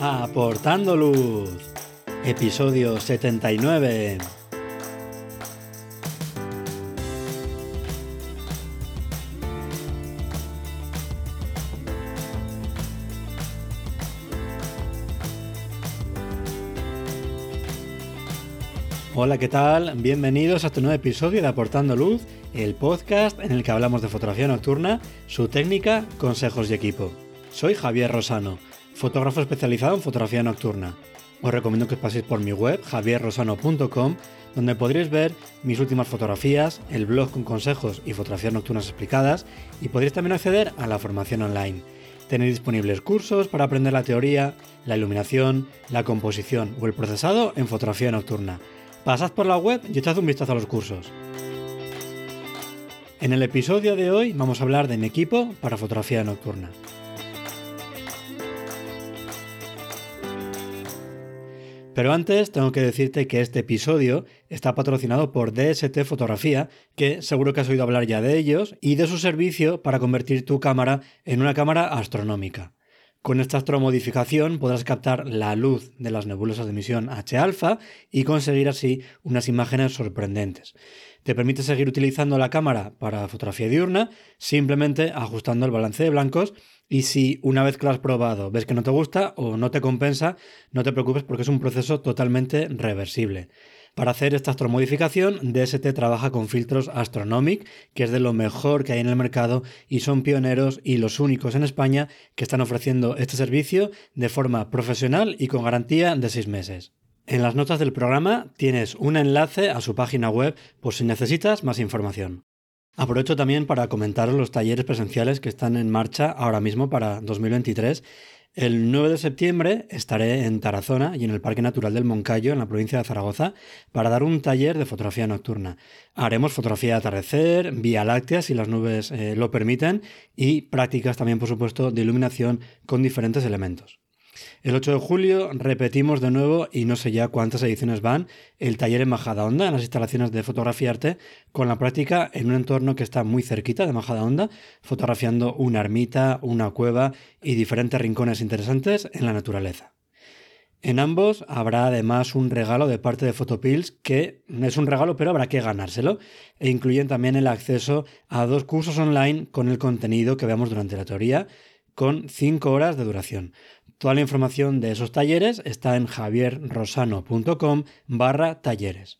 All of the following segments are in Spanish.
Aportando Luz, episodio 79. Hola, ¿qué tal? Bienvenidos a este nuevo episodio de Aportando Luz, el podcast en el que hablamos de fotografía nocturna, su técnica, consejos y equipo. Soy Javier Rosano, fotógrafo especializado en fotografía nocturna. Os recomiendo que paséis por mi web, javierrosano.com, donde podréis ver mis últimas fotografías, el blog con consejos y fotografías nocturnas explicadas, y podréis también acceder a la formación online. Tenéis disponibles cursos para aprender la teoría, la iluminación, la composición o el procesado en fotografía nocturna Pasad por la web y echad un vistazo a los cursos. En el episodio de hoy vamos a hablar de mi equipo para fotografía nocturna. Pero antes tengo que decirte que este episodio está patrocinado por DST Fotografía, que seguro que has oído hablar ya de ellos, y de su servicio para convertir tu cámara en una cámara astronómica. Con esta astromodificación podrás captar la luz de las nebulosas de emisión H-alfa y conseguir así unas imágenes sorprendentes. Te permite seguir utilizando la cámara para fotografía diurna, simplemente ajustando el balance de blancos y si una vez que lo has probado ves que no te gusta o no te compensa, no te preocupes porque es un proceso totalmente reversible. Para hacer esta astromodificación, DST trabaja con filtros Astronomic, que es de lo mejor que hay en el mercado y son pioneros y los únicos en España que están ofreciendo este servicio de forma profesional y con garantía de 6 meses. En las notas del programa tienes un enlace a su página web por si necesitas más información. Aprovecho también para comentaros los talleres presenciales que están en marcha ahora mismo para 2023 el 9 de septiembre estaré en Tarazona y en el Parque Natural del Moncayo, en la provincia de Zaragoza, para dar un taller de fotografía nocturna. Haremos fotografía de atardecer, vía láctea, si las nubes eh, lo permiten, y prácticas también, por supuesto, de iluminación con diferentes elementos. El 8 de julio repetimos de nuevo, y no sé ya cuántas ediciones van, el taller en Majadahonda, en las instalaciones de fotografía arte, con la práctica en un entorno que está muy cerquita de Majadahonda, fotografiando una ermita, una cueva y diferentes rincones interesantes en la naturaleza. En ambos habrá además un regalo de parte de Photopills que es un regalo pero habrá que ganárselo e incluyen también el acceso a dos cursos online con el contenido que veamos durante la teoría con 5 horas de duración. Toda la información de esos talleres está en javierrosano.com barra talleres.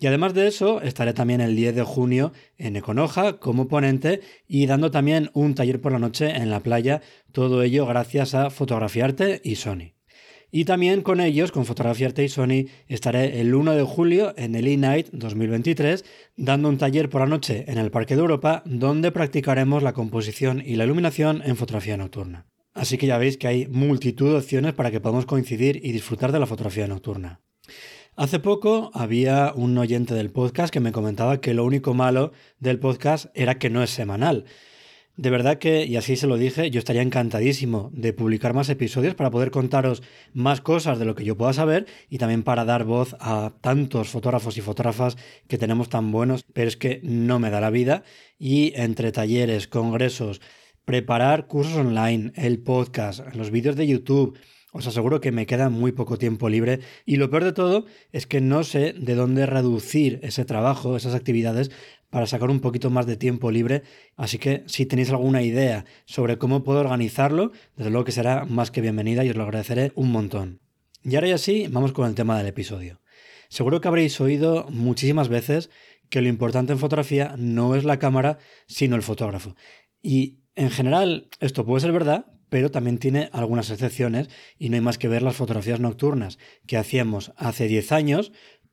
Y además de eso, estaré también el 10 de junio en Econoja como ponente y dando también un taller por la noche en la playa, todo ello gracias a Fotografiarte y Sony. Y también con ellos, con Fotografiarte y Sony, estaré el 1 de julio en el E-Night 2023 dando un taller por la noche en el Parque de Europa donde practicaremos la composición y la iluminación en fotografía nocturna. Así que ya veis que hay multitud de opciones para que podamos coincidir y disfrutar de la fotografía nocturna. Hace poco había un oyente del podcast que me comentaba que lo único malo del podcast era que no es semanal. De verdad que, y así se lo dije, yo estaría encantadísimo de publicar más episodios para poder contaros más cosas de lo que yo pueda saber y también para dar voz a tantos fotógrafos y fotógrafas que tenemos tan buenos, pero es que no me da la vida y entre talleres, congresos, preparar cursos online, el podcast, los vídeos de YouTube. Os aseguro que me queda muy poco tiempo libre y lo peor de todo es que no sé de dónde reducir ese trabajo, esas actividades para sacar un poquito más de tiempo libre. Así que si tenéis alguna idea sobre cómo puedo organizarlo, desde luego que será más que bienvenida y os lo agradeceré un montón. Y ahora ya sí, vamos con el tema del episodio. Seguro que habréis oído muchísimas veces que lo importante en fotografía no es la cámara, sino el fotógrafo. Y en general, esto puede ser verdad, pero también tiene algunas excepciones y no hay más que ver las fotografías nocturnas que hacíamos hace 10 años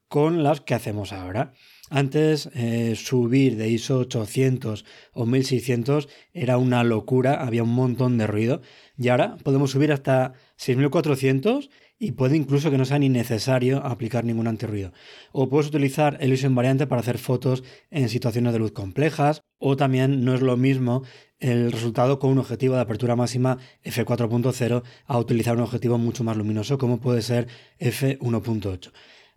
con las que hacemos ahora. Antes eh, subir de ISO 800 o 1600 era una locura, había un montón de ruido y ahora podemos subir hasta 6400 y puede incluso que no sea ni necesario aplicar ningún antirruido. O puedes utilizar el ISO invariante para hacer fotos en situaciones de luz complejas, o también no es lo mismo el resultado con un objetivo de apertura máxima f4.0 a utilizar un objetivo mucho más luminoso como puede ser f1.8.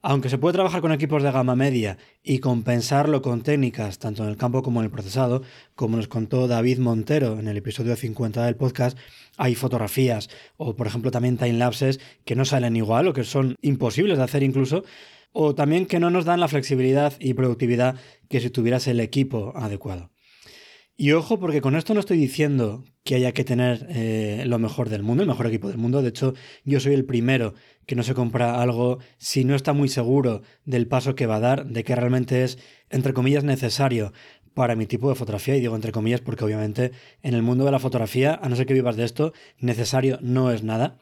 Aunque se puede trabajar con equipos de gama media y compensarlo con técnicas tanto en el campo como en el procesado, como nos contó David Montero en el episodio 50 del podcast, hay fotografías o por ejemplo también timelapses que no salen igual o que son imposibles de hacer incluso, o también que no nos dan la flexibilidad y productividad que si tuvieras el equipo adecuado. Y ojo, porque con esto no estoy diciendo que haya que tener eh, lo mejor del mundo, el mejor equipo del mundo. De hecho, yo soy el primero que no se compra algo si no está muy seguro del paso que va a dar, de que realmente es, entre comillas, necesario para mi tipo de fotografía. Y digo entre comillas porque obviamente en el mundo de la fotografía, a no ser que vivas de esto, necesario no es nada.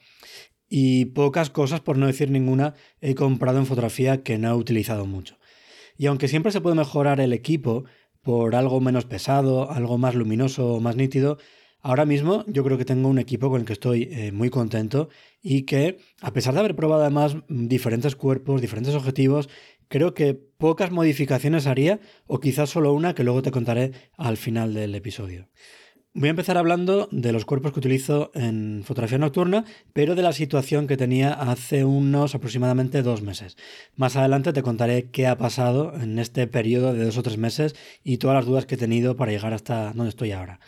Y pocas cosas, por no decir ninguna, he comprado en fotografía que no he utilizado mucho. Y aunque siempre se puede mejorar el equipo, por algo menos pesado, algo más luminoso o más nítido. Ahora mismo yo creo que tengo un equipo con el que estoy eh, muy contento y que, a pesar de haber probado además diferentes cuerpos, diferentes objetivos, creo que pocas modificaciones haría o quizás solo una que luego te contaré al final del episodio. Voy a empezar hablando de los cuerpos que utilizo en fotografía nocturna, pero de la situación que tenía hace unos aproximadamente dos meses. Más adelante te contaré qué ha pasado en este periodo de dos o tres meses y todas las dudas que he tenido para llegar hasta donde estoy ahora.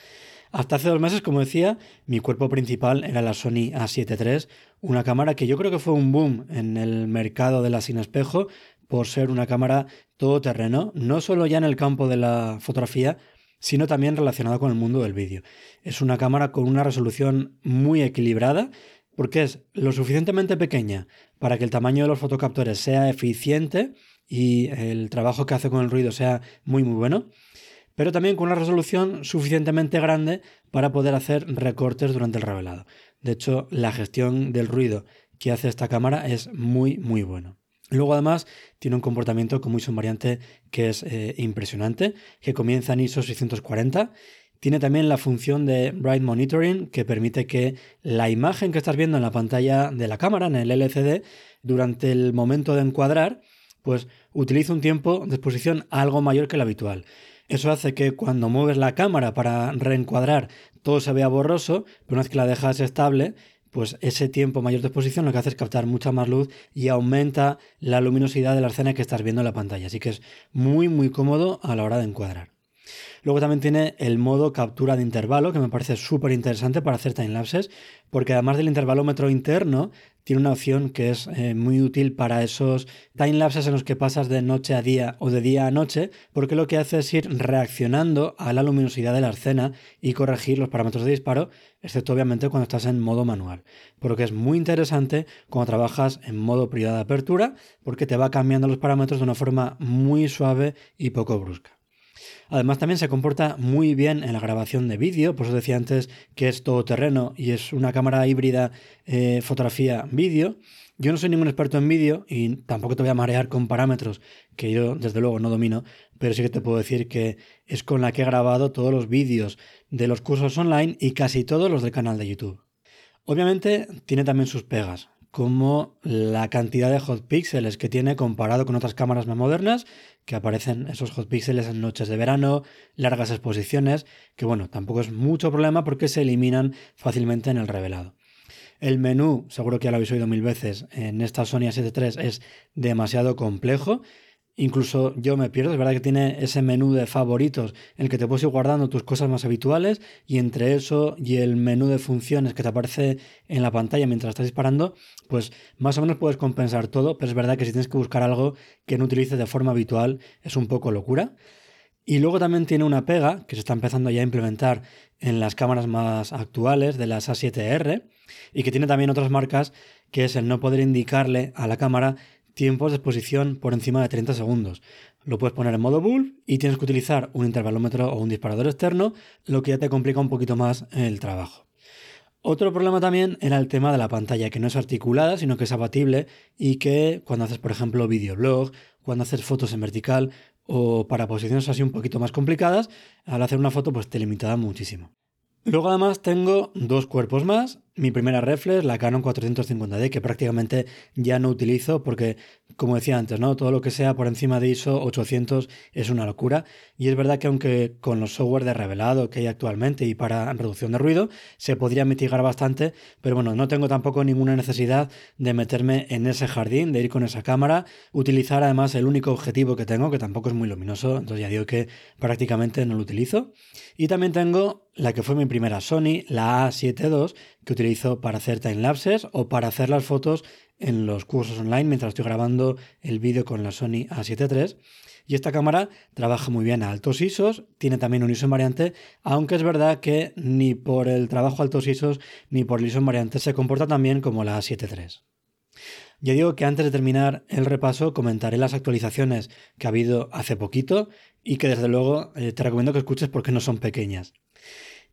Hasta hace dos meses, como decía, mi cuerpo principal era la Sony A7 III, una cámara que yo creo que fue un boom en el mercado de la sin espejo por ser una cámara todoterreno, no solo ya en el campo de la fotografía, sino también relacionado con el mundo del vídeo. Es una cámara con una resolución muy equilibrada porque es lo suficientemente pequeña para que el tamaño de los fotocaptores sea eficiente y el trabajo que hace con el ruido sea muy muy bueno, pero también con una resolución suficientemente grande para poder hacer recortes durante el revelado. De hecho, la gestión del ruido que hace esta cámara es muy muy bueno. Luego además tiene un comportamiento con muy variante que es eh, impresionante, que comienza en ISO 640. Tiene también la función de Bright Monitoring que permite que la imagen que estás viendo en la pantalla de la cámara, en el LCD, durante el momento de encuadrar, pues utilice un tiempo de exposición algo mayor que el habitual. Eso hace que cuando mueves la cámara para reencuadrar todo se vea borroso, pero una vez que la dejas estable, pues ese tiempo mayor de exposición lo que hace es captar mucha más luz y aumenta la luminosidad de la escena que estás viendo en la pantalla. Así que es muy muy cómodo a la hora de encuadrar. Luego también tiene el modo captura de intervalo, que me parece súper interesante para hacer timelapses, porque además del intervalómetro interno, tiene una opción que es eh, muy útil para esos timelapses en los que pasas de noche a día o de día a noche, porque lo que hace es ir reaccionando a la luminosidad de la escena y corregir los parámetros de disparo, excepto obviamente cuando estás en modo manual. Por lo que es muy interesante cuando trabajas en modo privada de apertura, porque te va cambiando los parámetros de una forma muy suave y poco brusca. Además también se comporta muy bien en la grabación de vídeo, por eso decía antes que es todoterreno y es una cámara híbrida eh, fotografía-vídeo. Yo no soy ningún experto en vídeo y tampoco te voy a marear con parámetros que yo desde luego no domino, pero sí que te puedo decir que es con la que he grabado todos los vídeos de los cursos online y casi todos los del canal de YouTube. Obviamente tiene también sus pegas como la cantidad de hot píxeles que tiene comparado con otras cámaras más modernas, que aparecen esos hot píxeles en noches de verano, largas exposiciones, que bueno, tampoco es mucho problema porque se eliminan fácilmente en el revelado. El menú, seguro que ya lo habéis oído mil veces, en esta Sony A7 III es demasiado complejo Incluso yo me pierdo, es verdad que tiene ese menú de favoritos en el que te puedes ir guardando tus cosas más habituales y entre eso y el menú de funciones que te aparece en la pantalla mientras estás disparando, pues más o menos puedes compensar todo, pero es verdad que si tienes que buscar algo que no utilices de forma habitual es un poco locura. Y luego también tiene una pega que se está empezando ya a implementar en las cámaras más actuales de las A7R y que tiene también otras marcas, que es el no poder indicarle a la cámara tiempos de exposición por encima de 30 segundos. Lo puedes poner en modo bull y tienes que utilizar un intervalómetro o un disparador externo, lo que ya te complica un poquito más el trabajo. Otro problema también era el tema de la pantalla, que no es articulada, sino que es abatible y que cuando haces, por ejemplo, videoblog, cuando haces fotos en vertical o para posiciones así un poquito más complicadas, al hacer una foto pues te limita muchísimo. Luego además tengo dos cuerpos más mi primera reflex, la Canon 450D, que prácticamente ya no utilizo porque, como decía antes, ¿no? Todo lo que sea por encima de ISO 800 es una locura. Y es verdad que aunque con los software de revelado que hay actualmente y para reducción de ruido, se podría mitigar bastante, pero bueno, no tengo tampoco ninguna necesidad de meterme en ese jardín, de ir con esa cámara, utilizar además el único objetivo que tengo, que tampoco es muy luminoso, entonces ya digo que prácticamente no lo utilizo. Y también tengo la que fue mi primera Sony, la A7 II, que utilizo para hacer timelapses o para hacer las fotos en los cursos online mientras estoy grabando el vídeo con la Sony A7 III. Y esta cámara trabaja muy bien a altos ISOs, tiene también un ISO invariante, aunque es verdad que ni por el trabajo a altos ISOs ni por el ISO invariante se comporta tan bien como la A7 III. Ya digo que antes de terminar el repaso comentaré las actualizaciones que ha habido hace poquito y que desde luego eh, te recomiendo que escuches porque no son pequeñas.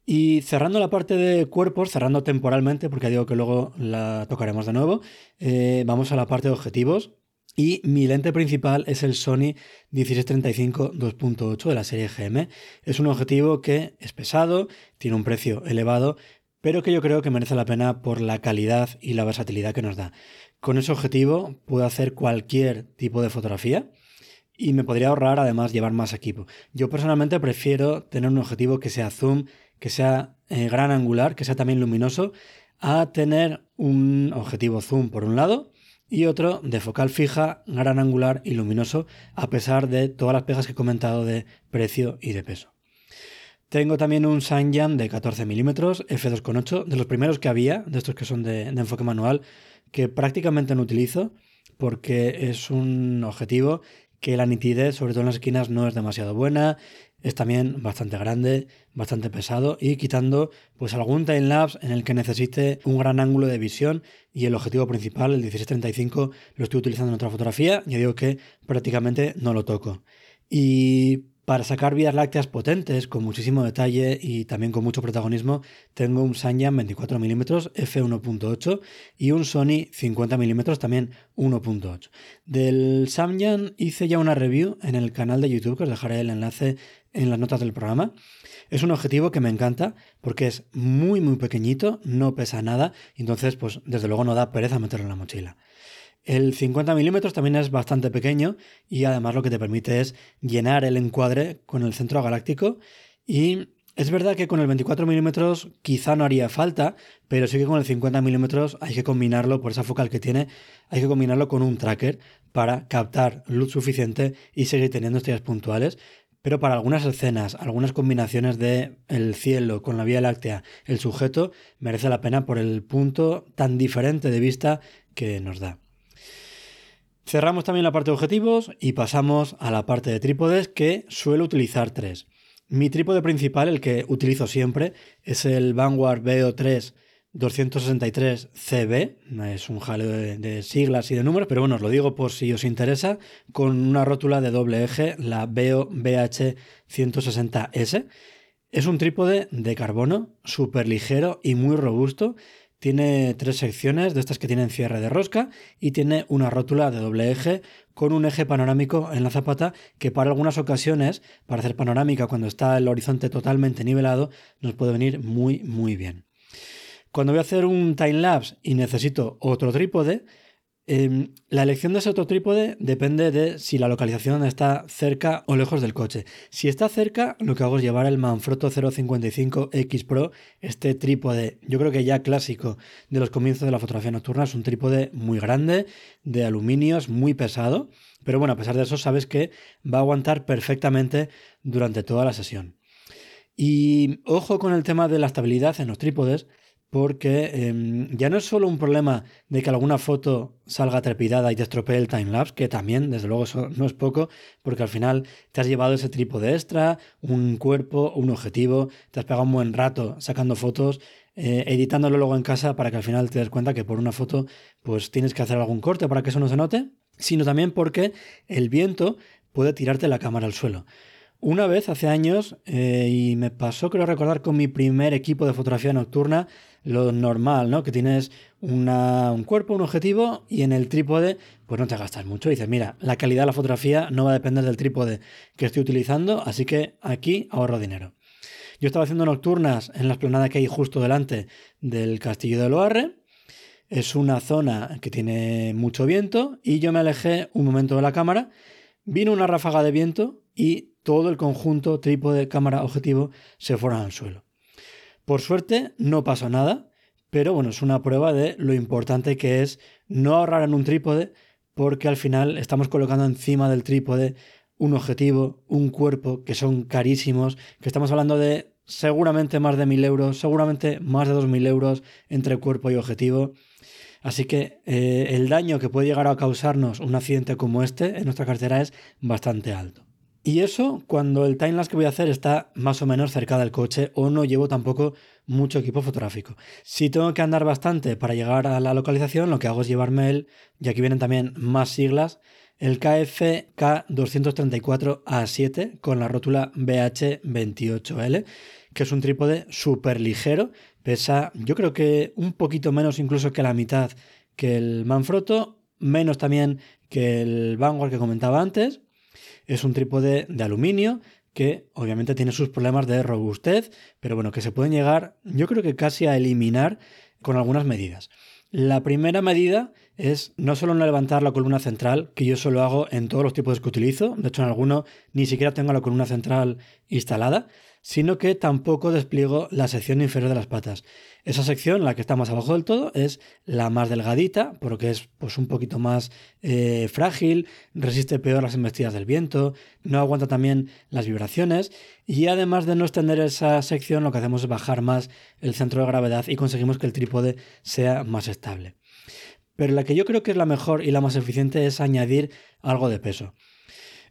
Y cerrando la parte de cuerpos, cerrando temporalmente, porque digo que luego la tocaremos de nuevo, eh, vamos a la parte de objetivos. Y mi lente principal es el Sony 1635 2.8 de la serie GM. Es un objetivo que es pesado, tiene un precio elevado, pero que yo creo que merece la pena por la calidad y la versatilidad que nos da. Con ese objetivo puedo hacer cualquier tipo de fotografía y me podría ahorrar además llevar más equipo. Yo personalmente prefiero tener un objetivo que sea zoom, que sea eh, gran angular, que sea también luminoso, a tener un objetivo zoom por un lado y otro de focal fija, gran angular y luminoso, a pesar de todas las pegas que he comentado de precio y de peso. Tengo también un Sanyan de 14 mm f2.8, de los primeros que había, de estos que son de, enfoque manual, que prácticamente no utilizo porque es un objetivo que la nitidez, sobre todo en las esquinas, no es demasiado buena, es también bastante grande, bastante pesado y quitando pues algún timelapse en el que necesite un gran ángulo de visión y el objetivo principal, el 1635, lo estoy utilizando en otra fotografía, ya digo que prácticamente no lo toco. Y para sacar vías lácteas potentes, con muchísimo detalle y también con mucho protagonismo, tengo un Sanyan 24mm f1.8 y un Sony 50mm también 1.8. Del Sanyan hice ya una review en el canal de YouTube, que os dejaré el enlace en las notas del programa. Es un objetivo que me encanta porque es muy muy pequeñito, no pesa nada, y entonces pues desde luego no da pereza meterlo en la mochila. El 50 milímetros también es bastante pequeño y además lo que te permite es llenar el encuadre con el centro galáctico y es verdad que con el 24 milímetros quizá no haría falta, pero sí que con el 50 milímetros hay que combinarlo, por esa focal que tiene, hay que combinarlo con un tracker para captar luz suficiente y seguir teniendo estrellas puntuales. Pero para algunas escenas, algunas combinaciones de el cielo con la Vía Láctea, el sujeto, merece la pena por el punto tan diferente de vista que nos da. Cerramos también la parte de objetivos y pasamos a la parte de trípodes que suelo utilizar tres. Mi trípode principal, el que utilizo siempre, es el Vanguard BO3 263CB, es un jaleo de, siglas y de números, pero bueno, os lo digo por si os interesa, con una rótula de doble eje, la BO BH 160S. Es un trípode de carbono, súper ligero y muy robusto, tiene tres secciones de estas que tienen cierre de rosca y tiene una rótula de doble eje con un eje panorámico en la zapata que para algunas ocasiones, para hacer panorámica cuando está el horizonte totalmente nivelado, nos puede venir muy muy bien. Cuando voy a hacer un time lapse y necesito otro trípode, Em, la elección de ese otro trípode depende de si la localización está cerca o lejos del coche. Si está cerca, lo que hago es llevar el Manfrotto 055X Pro, este trípode, yo creo que ya clásico de los comienzos de la fotografía nocturna, es un trípode muy grande, de aluminio, es muy pesado, pero bueno, a pesar de eso sabes que va a aguantar perfectamente durante toda la sesión. Y ojo con el tema de la estabilidad en los trípodes, porque em, ya no es solo un problema de que alguna foto salga trepidada y te estropee el timelapse, que también, desde luego, eso no es poco, porque al final te has llevado ese trípode extra, un cuerpo, un objetivo, te has pegado un buen rato sacando fotos, eh, editándolo luego en casa para que al final te des cuenta que por una foto pues tienes que hacer algún corte para que eso no se note, sino también porque el viento puede tirarte la cámara al suelo. Una vez hace años, eh, y me pasó, creo recordar, con mi primer equipo de fotografía nocturna, lo normal, ¿no? Que tienes un cuerpo, un objetivo, y en el trípode, pues no te gastas mucho. Y dices, mira, la calidad de la fotografía no va a depender del trípode que estoy utilizando, así que aquí ahorro dinero. Yo estaba haciendo nocturnas en la esplanada que hay justo delante del castillo de Loarre. Es una zona que tiene mucho viento y yo me alejé un momento de la cámara. Vino una ráfaga de viento y todo el conjunto trípode, cámara, objetivo se fueron al suelo. Por suerte no pasó nada, pero bueno, es una prueba de lo importante que es no ahorrar en un trípode porque al final estamos colocando encima del trípode un objetivo, un cuerpo que son carísimos, que estamos hablando de seguramente más de mil euros, seguramente más de dos mil euros entre cuerpo y objetivo. Así que eh, el daño que puede llegar a causarnos un accidente como este en nuestra cartera es bastante alto. Y eso cuando el timelapse que voy a hacer está más o menos cerca del coche o no llevo tampoco mucho equipo fotográfico. Si tengo que andar bastante para llegar a la localización, lo que hago es llevarme el, y aquí vienen también más siglas, el KFK 234A7 con la rótula BH28L, que es un trípode súper ligero, pesa yo creo que un poquito menos incluso que la mitad que el Manfrotto, menos también que el Vanguard que comentaba antes. Es un trípode de aluminio que obviamente tiene sus problemas de robustez, pero bueno, que se pueden llegar yo creo que casi a eliminar con algunas medidas. La primera medida es no solo no levantar la columna central, que yo solo hago en todos los tipos que utilizo, de hecho en alguno ni siquiera tengo la columna central instalada, sino que tampoco despliego la sección inferior de las patas. Esa sección, la que está más abajo del todo, es la más delgadita, porque es pues, un poquito más eh, frágil, resiste peor las embestidas del viento, no aguanta también las vibraciones y además de no extender esa sección, lo que hacemos es bajar más el centro de gravedad y conseguimos que el trípode sea más estable. Pero la que yo creo que es la mejor y la más eficiente es añadir algo de peso.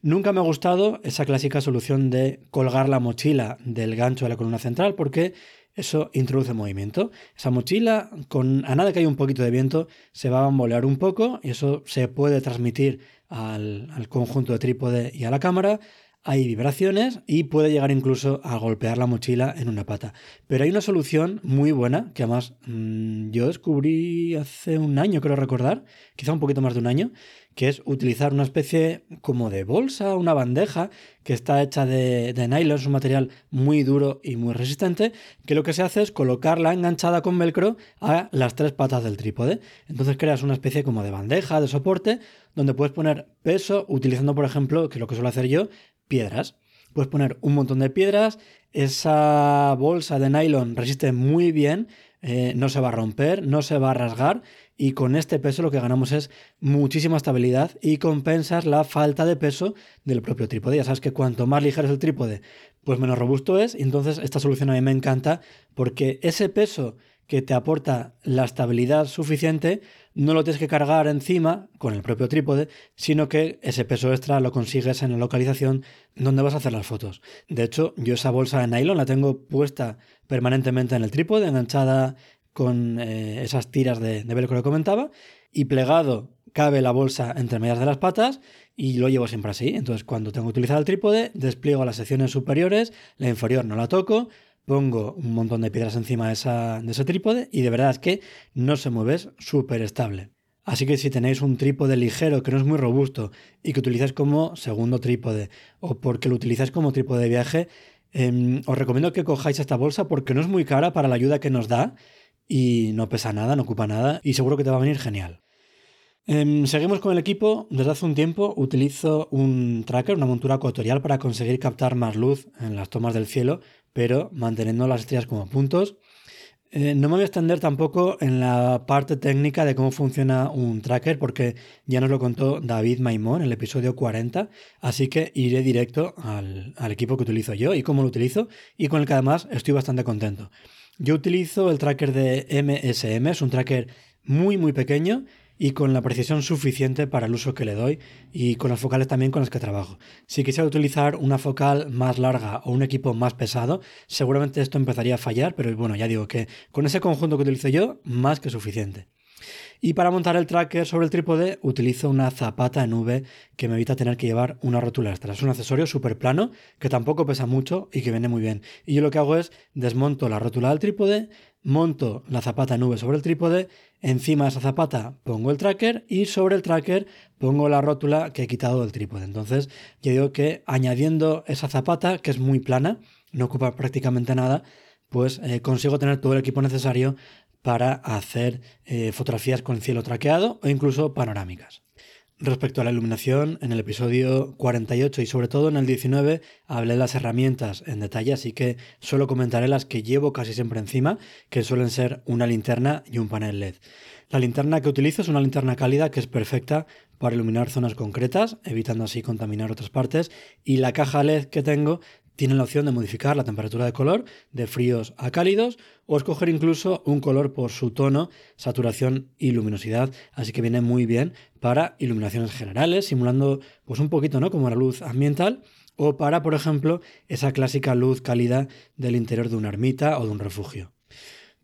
Nunca me ha gustado esa clásica solución de colgar la mochila del gancho de la columna central porque eso introduce movimiento. Esa mochila, con, a nada que haya un poquito de viento, se va a bambolear un poco y eso se puede transmitir al, al conjunto de trípode y a la cámara hay vibraciones y puede llegar incluso a golpear la mochila en una pata. Pero hay una solución muy buena que además mmm, yo descubrí hace un año, creo recordar, quizá un poquito más de un año, que es utilizar una especie como de bolsa, una bandeja que está hecha de, de nylon, es un material muy duro y muy resistente, que lo que se hace es colocarla enganchada con velcro a las tres patas del trípode. Entonces creas una especie como de bandeja, de soporte, donde puedes poner peso utilizando, por ejemplo, que es lo que suelo hacer yo, piedras. Puedes poner un montón de piedras, esa bolsa de nylon resiste muy bien, eh, no se va a romper, no se va a rasgar y con este peso lo que ganamos es muchísima estabilidad y compensas la falta de peso del propio trípode. Ya sabes que cuanto más ligero es el trípode, pues menos robusto es y entonces esta solución a mí me encanta porque ese peso que te aporta la estabilidad suficiente, no lo tienes que cargar encima con el propio trípode, sino que ese peso extra lo consigues en la localización donde vas a hacer las fotos. De hecho, yo esa bolsa de nylon la tengo puesta permanentemente en el trípode, enganchada con eh, esas tiras de, de velcro que comentaba, y plegado cabe la bolsa entre medias de las patas y lo llevo siempre así. Entonces, cuando tengo que utilizar el trípode, despliego las secciones superiores, la inferior no la toco, pongo un montón de piedras encima de, esa, ese trípode y de verdad es que no se mueve, es súper estable. Así que si tenéis un trípode ligero que no es muy robusto y que utilizáis como segundo trípode o porque lo utilizáis como trípode de viaje, eh, os recomiendo que cojáis esta bolsa porque no es muy cara para la ayuda que nos da y no pesa nada, no ocupa nada y seguro que te va a venir genial. Eh, seguimos con el equipo. Desde hace un tiempo utilizo un tracker, una montura ecuatorial para conseguir captar más luz en las tomas del cielo pero manteniendo las estrellas como puntos. Eh, no me voy a extender tampoco en la parte técnica de cómo funciona un tracker porque ya nos lo contó David Maimón en el episodio 40, así que iré directo al, al equipo que utilizo yo y cómo lo utilizo y con el que además estoy bastante contento. Yo utilizo el tracker de MSM, es un tracker muy muy pequeño y con la precisión suficiente para el uso que le doy y con las focales también con las que trabajo. Si quisiera utilizar una focal más larga o un equipo más pesado, seguramente esto empezaría a fallar, pero bueno, ya digo que con ese conjunto que utilizo yo, más que suficiente. Y para montar el tracker sobre el trípode utilizo una zapata en V que me evita tener que llevar una rótula extra. Es un accesorio súper plano que tampoco pesa mucho y que viene muy bien. Y yo lo que hago es desmonto la rótula del trípode, monto la zapata V sobre el trípode, encima de esa zapata pongo el tracker y sobre el tracker pongo la rótula que he quitado del trípode. Entonces yo digo que añadiendo esa zapata, que es muy plana, no ocupa prácticamente nada, pues eh, consigo tener todo el equipo necesario para hacer eh, fotografías con cielo traqueado o incluso panorámicas. Respecto a la iluminación, en el episodio 48 y sobre todo en el 19 hablé de las herramientas en detalle, así que solo comentaré las que llevo casi siempre encima, que suelen ser una linterna y un panel LED. La linterna que utilizo es una linterna cálida que es perfecta para iluminar zonas concretas, evitando así contaminar otras partes, y la caja LED que tengo tiene la opción de modificar la temperatura de color de fríos a cálidos o escoger incluso un color por su tono, saturación y luminosidad, así que viene muy bien para iluminaciones generales, simulando pues un poquito, ¿no? como la luz ambiental o para, por ejemplo, esa clásica luz cálida del interior de una ermita o de un refugio.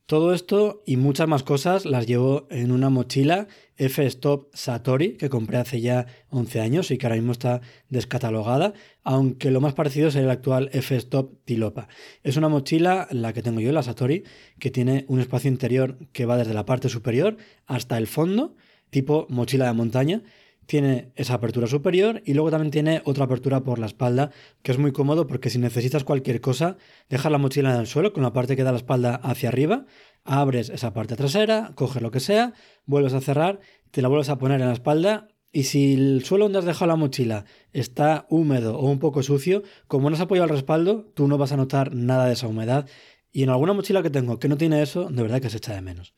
Todo esto y muchas más cosas las llevo en una mochila F-Stop Satori que compré hace ya 11 años y que ahora mismo está descatalogada, aunque lo más parecido es el actual F-Stop Tilopa. Es una mochila, la que tengo yo, la Satori, que tiene un espacio interior que va desde la parte superior hasta el fondo, tipo mochila de montaña, tiene esa apertura superior y luego también tiene otra apertura por la espalda, que es muy cómodo porque si necesitas cualquier cosa, dejas la mochila en el suelo con la parte que da la espalda hacia arriba, abres esa parte trasera, coges lo que sea, vuelves a cerrar, te la vuelves a poner en la espalda y si el suelo donde has dejado la mochila está húmedo o un poco sucio, como no has apoyado el respaldo, tú no vas a notar nada de esa humedad. Y en alguna mochila que tengo que no tiene eso, de verdad que se echa de menos.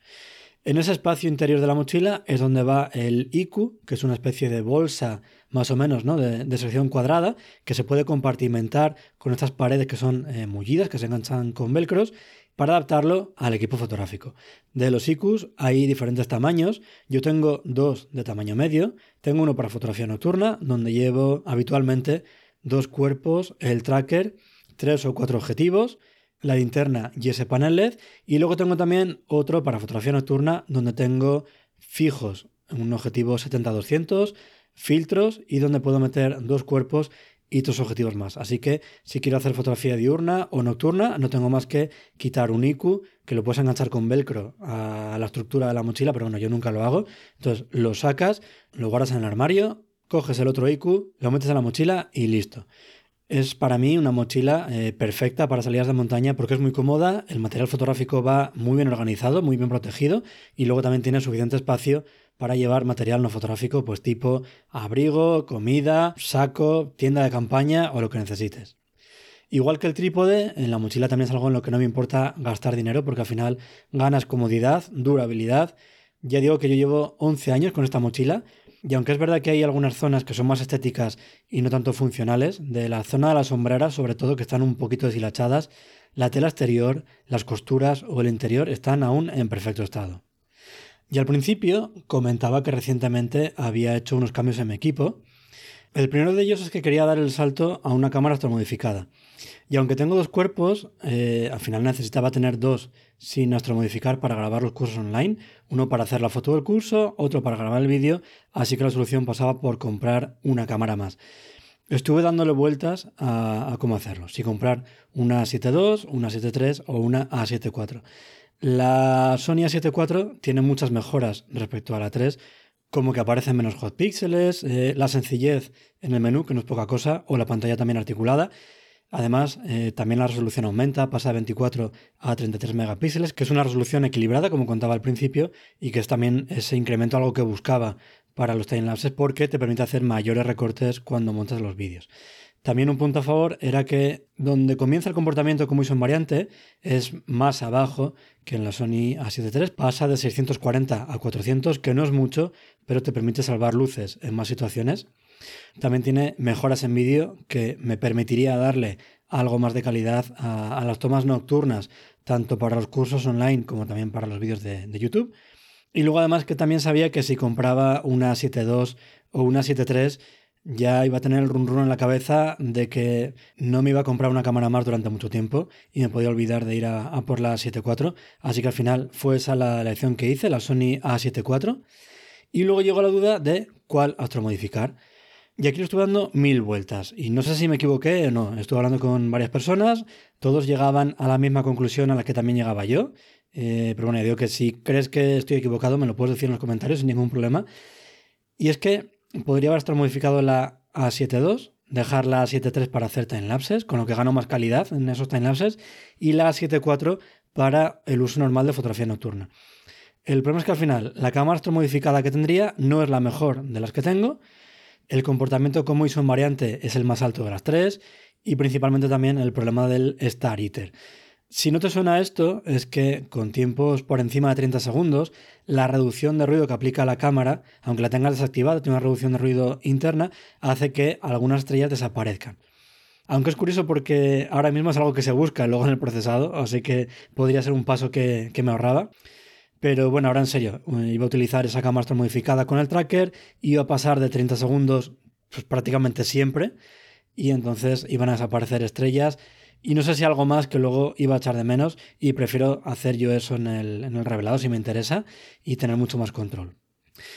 En ese espacio interior de la mochila es donde va el IQ, que es una especie de bolsa más o menos ¿no? de, sección cuadrada, que se puede compartimentar con estas paredes que son eh, mullidas, que se enganchan con velcros, para adaptarlo al equipo fotográfico. De los IQs hay diferentes tamaños. Yo tengo dos de tamaño medio. Tengo uno para fotografía nocturna, donde llevo habitualmente dos cuerpos, el tracker, tres o cuatro objetivos la linterna y ese panel LED. Y luego tengo también otro para fotografía nocturna donde tengo fijos un objetivo 70-200, filtros y donde puedo meter dos cuerpos y dos objetivos más. Así que si quiero hacer fotografía diurna o nocturna, no tengo más que quitar un IQ que lo puedes enganchar con velcro a la estructura de la mochila, pero bueno, yo nunca lo hago. Entonces lo sacas, lo guardas en el armario, coges el otro IQ, lo metes en la mochila y listo. Es para mí una mochila eh, perfecta para salidas de montaña porque es muy cómoda, el material fotográfico va muy bien organizado, muy bien protegido y luego también tiene suficiente espacio para llevar material no fotográfico, pues tipo abrigo, comida, saco, tienda de campaña o lo que necesites. Igual que el trípode, en la mochila también es algo en lo que no me importa gastar dinero porque al final ganas comodidad, durabilidad. Ya digo que yo llevo 11 años con esta mochila y aunque es verdad que hay algunas zonas que son más estéticas y no tanto funcionales, de la zona de las sombreras, sobre todo que están un poquito deshilachadas, la tela exterior, las costuras o el interior están aún en perfecto estado. Y al principio comentaba que recientemente había hecho unos cambios en mi equipo. El primero de ellos es que quería dar el salto a una cámara astromodificada. Y aunque tengo dos cuerpos, eh, al final necesitaba tener dos sin astromodificar para grabar los cursos online, uno para hacer la foto del curso, otro para grabar el vídeo, así que la solución pasaba por comprar una cámara más. Estuve dándole vueltas a, cómo hacerlo, si comprar una 7.2, una 7.3 o una A7.4. La Sony A7 tiene muchas mejoras respecto a la 3, como que aparecen menos hot píxeles, eh, la sencillez en el menú, que no es poca cosa, o la pantalla también articulada, Además, eh, también la resolución aumenta, pasa de 24 a 33 megapíxeles, que es una resolución equilibrada, como contaba al principio, y que es también ese incremento algo que buscaba para los timelapses porque te permite hacer mayores recortes cuando montas los vídeos. También un punto a favor era que donde comienza el comportamiento como ISO variante es más abajo que en la Sony A7 III. Pasa de 640 a 400, que no es mucho, pero te permite salvar luces en más situaciones. También tiene mejoras en vídeo que me permitiría darle algo más de calidad a, las tomas nocturnas, tanto para los cursos online como también para los vídeos de, de YouTube. Y luego además que también sabía que si compraba una 7.2 o una 7.3 ya iba a tener el run run en la cabeza de que no me iba a comprar una cámara más durante mucho tiempo y me podía olvidar de ir a, por la 7.4. Así que al final fue esa la elección que hice, la Sony A7 Y luego llegó la duda de cuál astromodificar. Y aquí lo estuve dando mil vueltas. Y no sé si me equivoqué o no. Estuve hablando con varias personas. Todos llegaban a la misma conclusión a la que también llegaba yo. Eh, pero bueno, digo que si crees que estoy equivocado, me lo puedes decir en los comentarios sin ningún problema. Y es que podría haber modificado la A7.2, dejar la A7.3 para hacer timelapses, con lo que gano más calidad en esos timelapses, y la A7.4 para el uso normal de fotografía nocturna. El problema es que al final la cámara modificada que tendría no es la mejor de las que tengo, el comportamiento como ISO en variante es el más alto de las tres y principalmente también el problema del Star Eater. Si no te suena esto, es que con tiempos por encima de 30 segundos, la reducción de ruido que aplica la cámara, aunque la tengas desactivada, tiene una reducción de ruido interna, hace que algunas estrellas desaparezcan. Aunque es curioso porque ahora mismo es algo que se busca luego en el procesado, así que podría ser un paso que, me ahorraba. Pero bueno, ahora en serio, iba a utilizar esa cámara modificada con el tracker, iba a pasar de 30 segundos pues, prácticamente siempre, y entonces iban a desaparecer estrellas y no sé si algo más que luego iba a echar de menos y prefiero hacer yo eso en el, en el revelado si me interesa y tener mucho más control.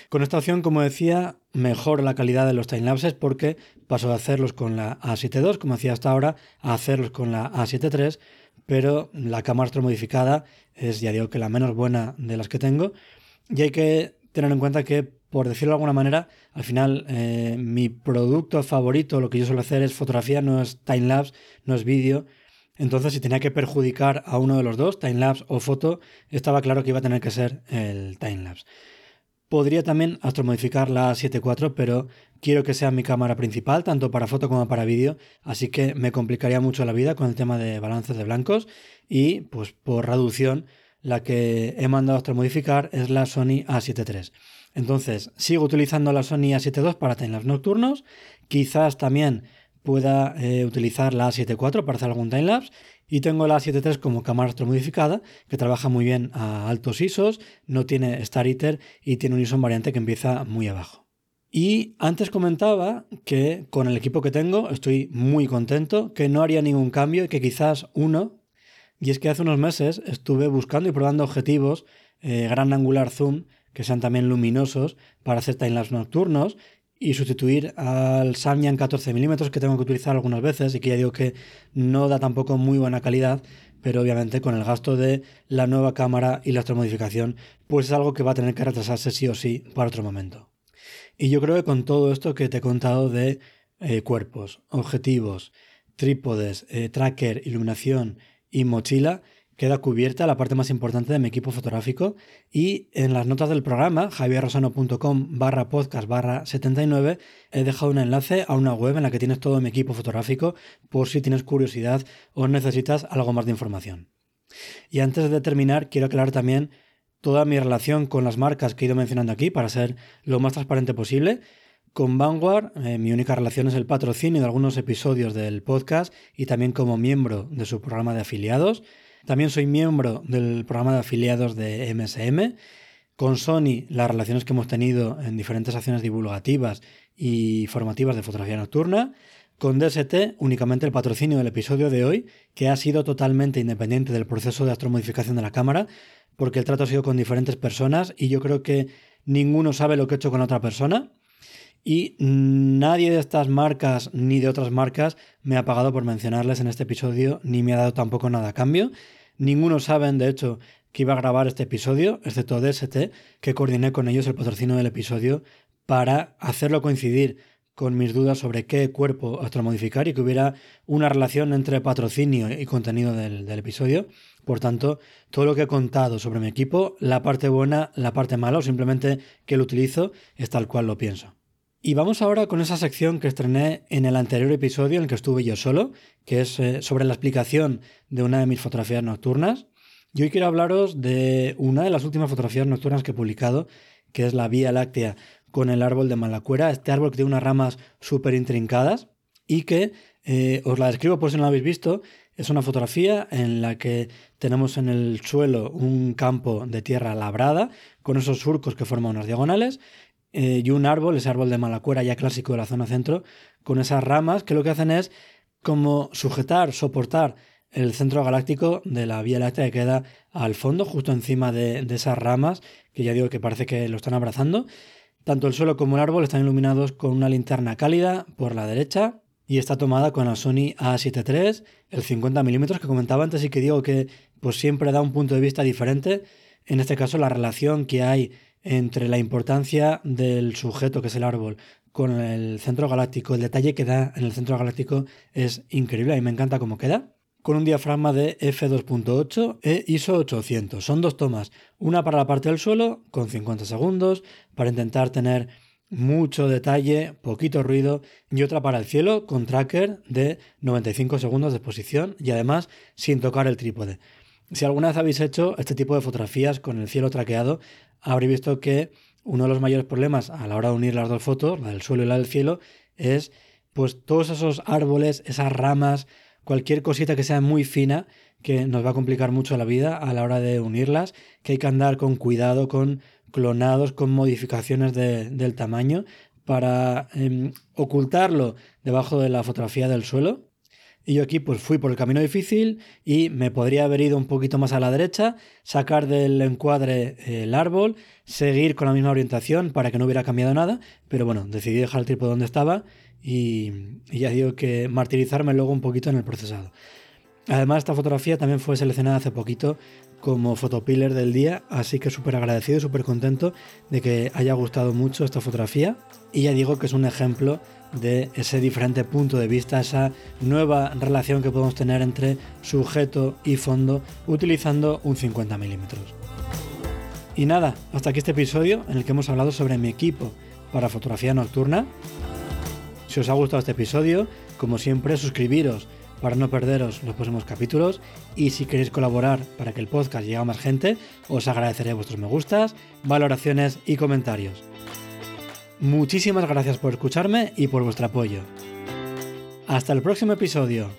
Con esta opción, como decía, mejora la calidad de los timelapses porque paso de hacerlos con la A7 como hacía hasta ahora, a hacerlos con la A7 pero la cámara modificada es, ya digo, que la menos buena de las que tengo. Y hay que tener en cuenta que, por decirlo de alguna manera, al final eh, mi producto favorito, lo que yo suelo hacer es fotografía, no es timelapse, no es vídeo. Entonces, si tenía que perjudicar a uno de los dos, timelapse o foto, estaba claro que iba a tener que ser el timelapse. Podría también astromodificar la 7.4, pero quiero que sea mi cámara principal, tanto para foto como para vídeo, así que me complicaría mucho la vida con el tema de balances de blancos y, pues por reducción, la que he mandado a astromodificar es la Sony A7 III. Entonces, sigo utilizando la Sony A7 II para timelapse nocturnos, quizás también pueda eh, utilizar la A7 IV para hacer algún timelapse y tengo la A7 III como cámara astromodificada que trabaja muy bien a altos ISOs, no tiene Star Eater y tiene un ISO variante que empieza muy abajo. Y antes comentaba que con el equipo que tengo estoy muy contento, que no haría ningún cambio y que quizás uno, y es que hace unos meses estuve buscando y probando objetivos eh, gran angular zoom que sean también luminosos para hacer timelapse nocturnos y sustituir al Samyang 14 mm que tengo que utilizar algunas veces y que ya digo que no da tampoco muy buena calidad, pero obviamente con el gasto de la nueva cámara y la modificación, pues es algo que va a tener que retrasarse sí o sí para otro momento. Y yo creo que con todo esto que te he contado de eh, cuerpos, objetivos, trípodes, eh, tracker, iluminación y mochila, queda cubierta la parte más importante de mi equipo fotográfico y en las notas del programa, javierrosano.com barra podcast barra 79, he dejado un enlace a una web en la que tienes todo mi equipo fotográfico por si tienes curiosidad o necesitas algo más de información. Y antes de terminar, quiero aclarar también toda mi relación con las marcas que he ido mencionando aquí para ser lo más transparente posible. Con Vanguard, eh, mi única relación es el patrocinio de algunos episodios del podcast y también como miembro de su programa de afiliados. También soy miembro del programa de afiliados de MSM. Con Sony, las relaciones que hemos tenido en diferentes acciones divulgativas y formativas de fotografía nocturna. Con DST, únicamente el patrocinio del episodio de hoy, que ha sido totalmente independiente del proceso de astromodificación de la cámara, porque el trato ha sido con diferentes personas y yo creo que ninguno sabe lo que he hecho con otra persona. Y nadie de estas marcas ni de otras marcas me ha pagado por mencionarles en este episodio, ni me ha dado tampoco nada a cambio. Ninguno saben, de hecho, que iba a grabar este episodio, excepto DST, que coordiné con ellos el patrocinio del episodio para hacerlo coincidir con mis dudas sobre qué cuerpo astromodificar y que hubiera una relación entre patrocinio y contenido del, del, episodio. Por tanto, todo lo que he contado sobre mi equipo, la parte buena, la parte mala o simplemente que lo utilizo, es tal cual lo pienso. Y vamos ahora con esa sección que estrené en el anterior episodio en el que estuve yo solo, que es eh, sobre la explicación de una de mis fotografías nocturnas. Y hoy quiero hablaros de una de las últimas fotografías nocturnas que he publicado, que es la Vía Láctea con el árbol de Malacuera, este árbol que tiene unas ramas súper intrincadas y que eh, os la describo por si no la habéis visto. Es una fotografía en la que tenemos en el suelo un campo de tierra labrada con esos surcos que forman unas diagonales eh, y un árbol, ese árbol de malacuera ya clásico de la zona centro, con esas ramas que lo que hacen es como sujetar, soportar el centro galáctico de la Vía Láctea que queda al fondo, justo encima de, esas ramas, que ya digo que parece que lo están abrazando. Tanto el suelo como el árbol están iluminados con una linterna cálida por la derecha y está tomada con la Sony A7 III, el 50 mm que comentaba antes y que digo que pues siempre da un punto de vista diferente. En este caso la relación que hay entre la importancia del sujeto que es el árbol con el centro galáctico, el detalle que da en el centro galáctico es increíble y me encanta cómo queda con un diafragma de f2.8 e ISO 800. Son dos tomas, una para la parte del suelo con 50 segundos para intentar tener mucho detalle, poquito ruido y otra para el cielo con tracker de 95 segundos de exposición y además sin tocar el trípode. Si alguna vez habéis hecho este tipo de fotografías con el cielo traqueado, habréis visto que uno de los mayores problemas a la hora de unir las dos fotos, la del suelo y la del cielo, es pues todos esos árboles, esas ramas, cualquier cosita que sea muy fina que nos va a complicar mucho la vida a la hora de unirlas, que hay que andar con cuidado, con clonados, con modificaciones del tamaño para em, ocultarlo debajo de la fotografía del suelo. Y yo aquí pues fui por el camino difícil y me podría haber ido un poquito más a la derecha, sacar del encuadre el árbol, seguir con la misma orientación para que no hubiera cambiado nada, pero bueno, decidí dejar el trípode donde estaba y, ya digo que martirizarme luego un poquito en el procesado. Además, esta fotografía también fue seleccionada hace poquito como fotopiller del día, así que súper agradecido y súper contento de que haya gustado mucho esta fotografía. Y ya digo que es un ejemplo de ese diferente punto de vista, esa nueva relación que podemos tener entre sujeto y fondo utilizando un 50 milímetros. Y nada, hasta aquí este episodio en el que hemos hablado sobre mi equipo para fotografía nocturna. Si os ha gustado este episodio, como siempre, suscribiros para no perderos los próximos capítulos y si queréis colaborar para que el podcast llegue a más gente, os agradeceré vuestros me gustas, valoraciones y comentarios. Muchísimas gracias por escucharme y por vuestro apoyo. Hasta el próximo episodio.